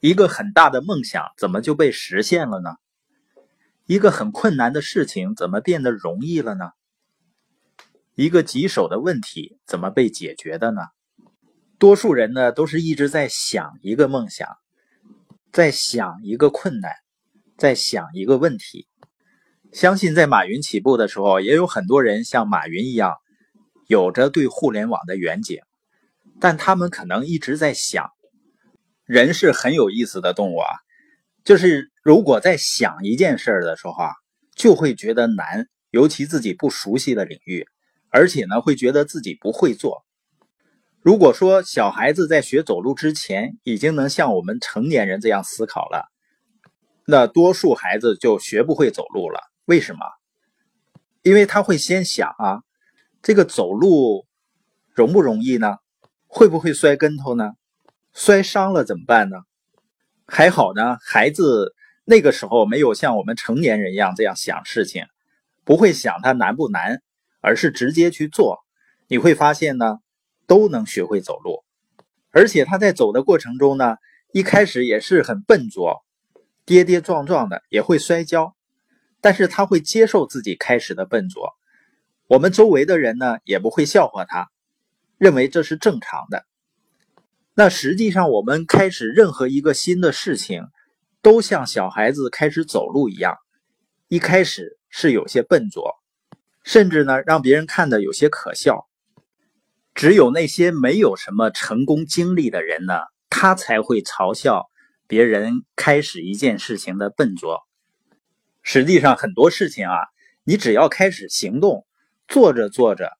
一个很大的梦想怎么就被实现了呢？一个很困难的事情怎么变得容易了呢？一个棘手的问题怎么被解决的呢？多数人呢都是一直在想一个梦想，在想一个困难，在想一个问题。相信在马云起步的时候，也有很多人像马云一样，有着对互联网的远景，但他们可能一直在想。人是很有意思的动物啊，就是如果在想一件事儿的时候啊，就会觉得难，尤其自己不熟悉的领域，而且呢，会觉得自己不会做。如果说小孩子在学走路之前已经能像我们成年人这样思考了，那多数孩子就学不会走路了。为什么？因为他会先想啊，这个走路容不容易呢？会不会摔跟头呢？摔伤了怎么办呢？还好呢，孩子那个时候没有像我们成年人一样这样想事情，不会想它难不难，而是直接去做。你会发现呢，都能学会走路，而且他在走的过程中呢，一开始也是很笨拙，跌跌撞撞的，也会摔跤，但是他会接受自己开始的笨拙。我们周围的人呢，也不会笑话他，认为这是正常的。那实际上，我们开始任何一个新的事情，都像小孩子开始走路一样，一开始是有些笨拙，甚至呢让别人看的有些可笑。只有那些没有什么成功经历的人呢，他才会嘲笑别人开始一件事情的笨拙。实际上，很多事情啊，你只要开始行动，做着做着，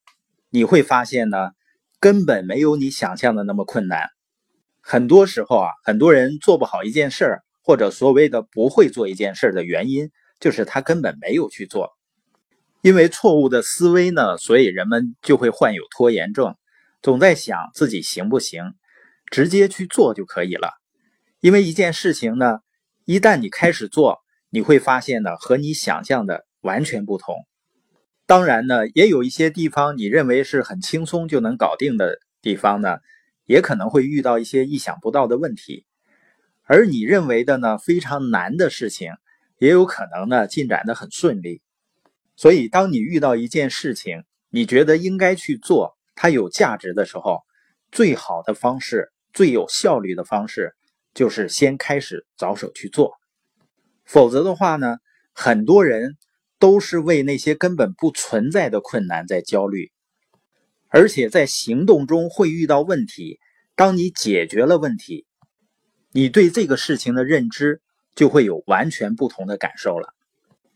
你会发现呢，根本没有你想象的那么困难。很多时候啊，很多人做不好一件事儿，或者所谓的不会做一件事儿的原因，就是他根本没有去做。因为错误的思维呢，所以人们就会患有拖延症，总在想自己行不行，直接去做就可以了。因为一件事情呢，一旦你开始做，你会发现呢，和你想象的完全不同。当然呢，也有一些地方你认为是很轻松就能搞定的地方呢。也可能会遇到一些意想不到的问题，而你认为的呢非常难的事情，也有可能呢进展的很顺利。所以，当你遇到一件事情，你觉得应该去做，它有价值的时候，最好的方式、最有效率的方式，就是先开始着手去做。否则的话呢，很多人都是为那些根本不存在的困难在焦虑。而且在行动中会遇到问题，当你解决了问题，你对这个事情的认知就会有完全不同的感受了。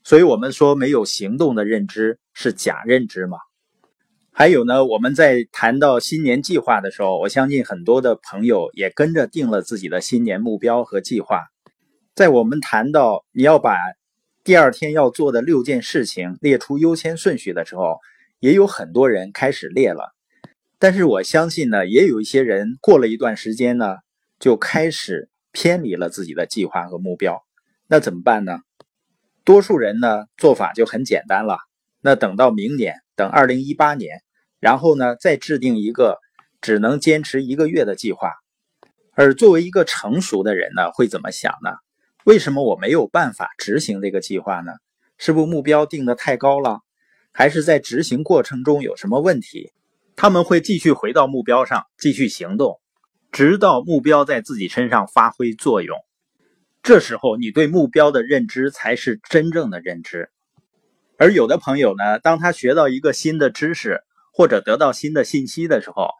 所以，我们说没有行动的认知是假认知嘛？还有呢，我们在谈到新年计划的时候，我相信很多的朋友也跟着定了自己的新年目标和计划。在我们谈到你要把第二天要做的六件事情列出优先顺序的时候。也有很多人开始列了，但是我相信呢，也有一些人过了一段时间呢，就开始偏离了自己的计划和目标。那怎么办呢？多数人呢做法就很简单了，那等到明年，等二零一八年，然后呢再制定一个只能坚持一个月的计划。而作为一个成熟的人呢，会怎么想呢？为什么我没有办法执行这个计划呢？是不是目标定的太高了？还是在执行过程中有什么问题？他们会继续回到目标上，继续行动，直到目标在自己身上发挥作用。这时候，你对目标的认知才是真正的认知。而有的朋友呢，当他学到一个新的知识或者得到新的信息的时候，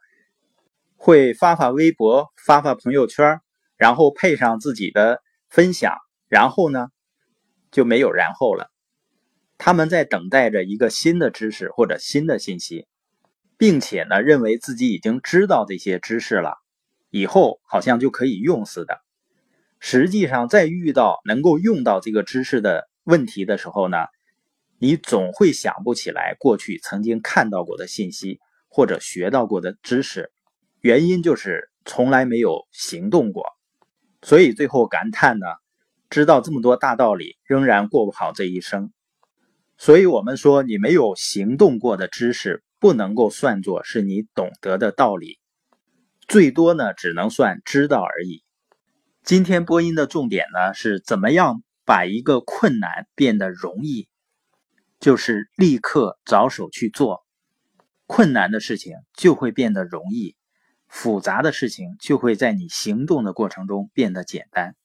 会发发微博、发发朋友圈，然后配上自己的分享，然后呢，就没有然后了。他们在等待着一个新的知识或者新的信息，并且呢，认为自己已经知道这些知识了，以后好像就可以用似的。实际上，在遇到能够用到这个知识的问题的时候呢，你总会想不起来过去曾经看到过的信息或者学到过的知识，原因就是从来没有行动过，所以最后感叹呢，知道这么多大道理，仍然过不好这一生。所以，我们说，你没有行动过的知识，不能够算作是你懂得的道理，最多呢，只能算知道而已。今天播音的重点呢，是怎么样把一个困难变得容易，就是立刻着手去做，困难的事情就会变得容易，复杂的事情就会在你行动的过程中变得简单。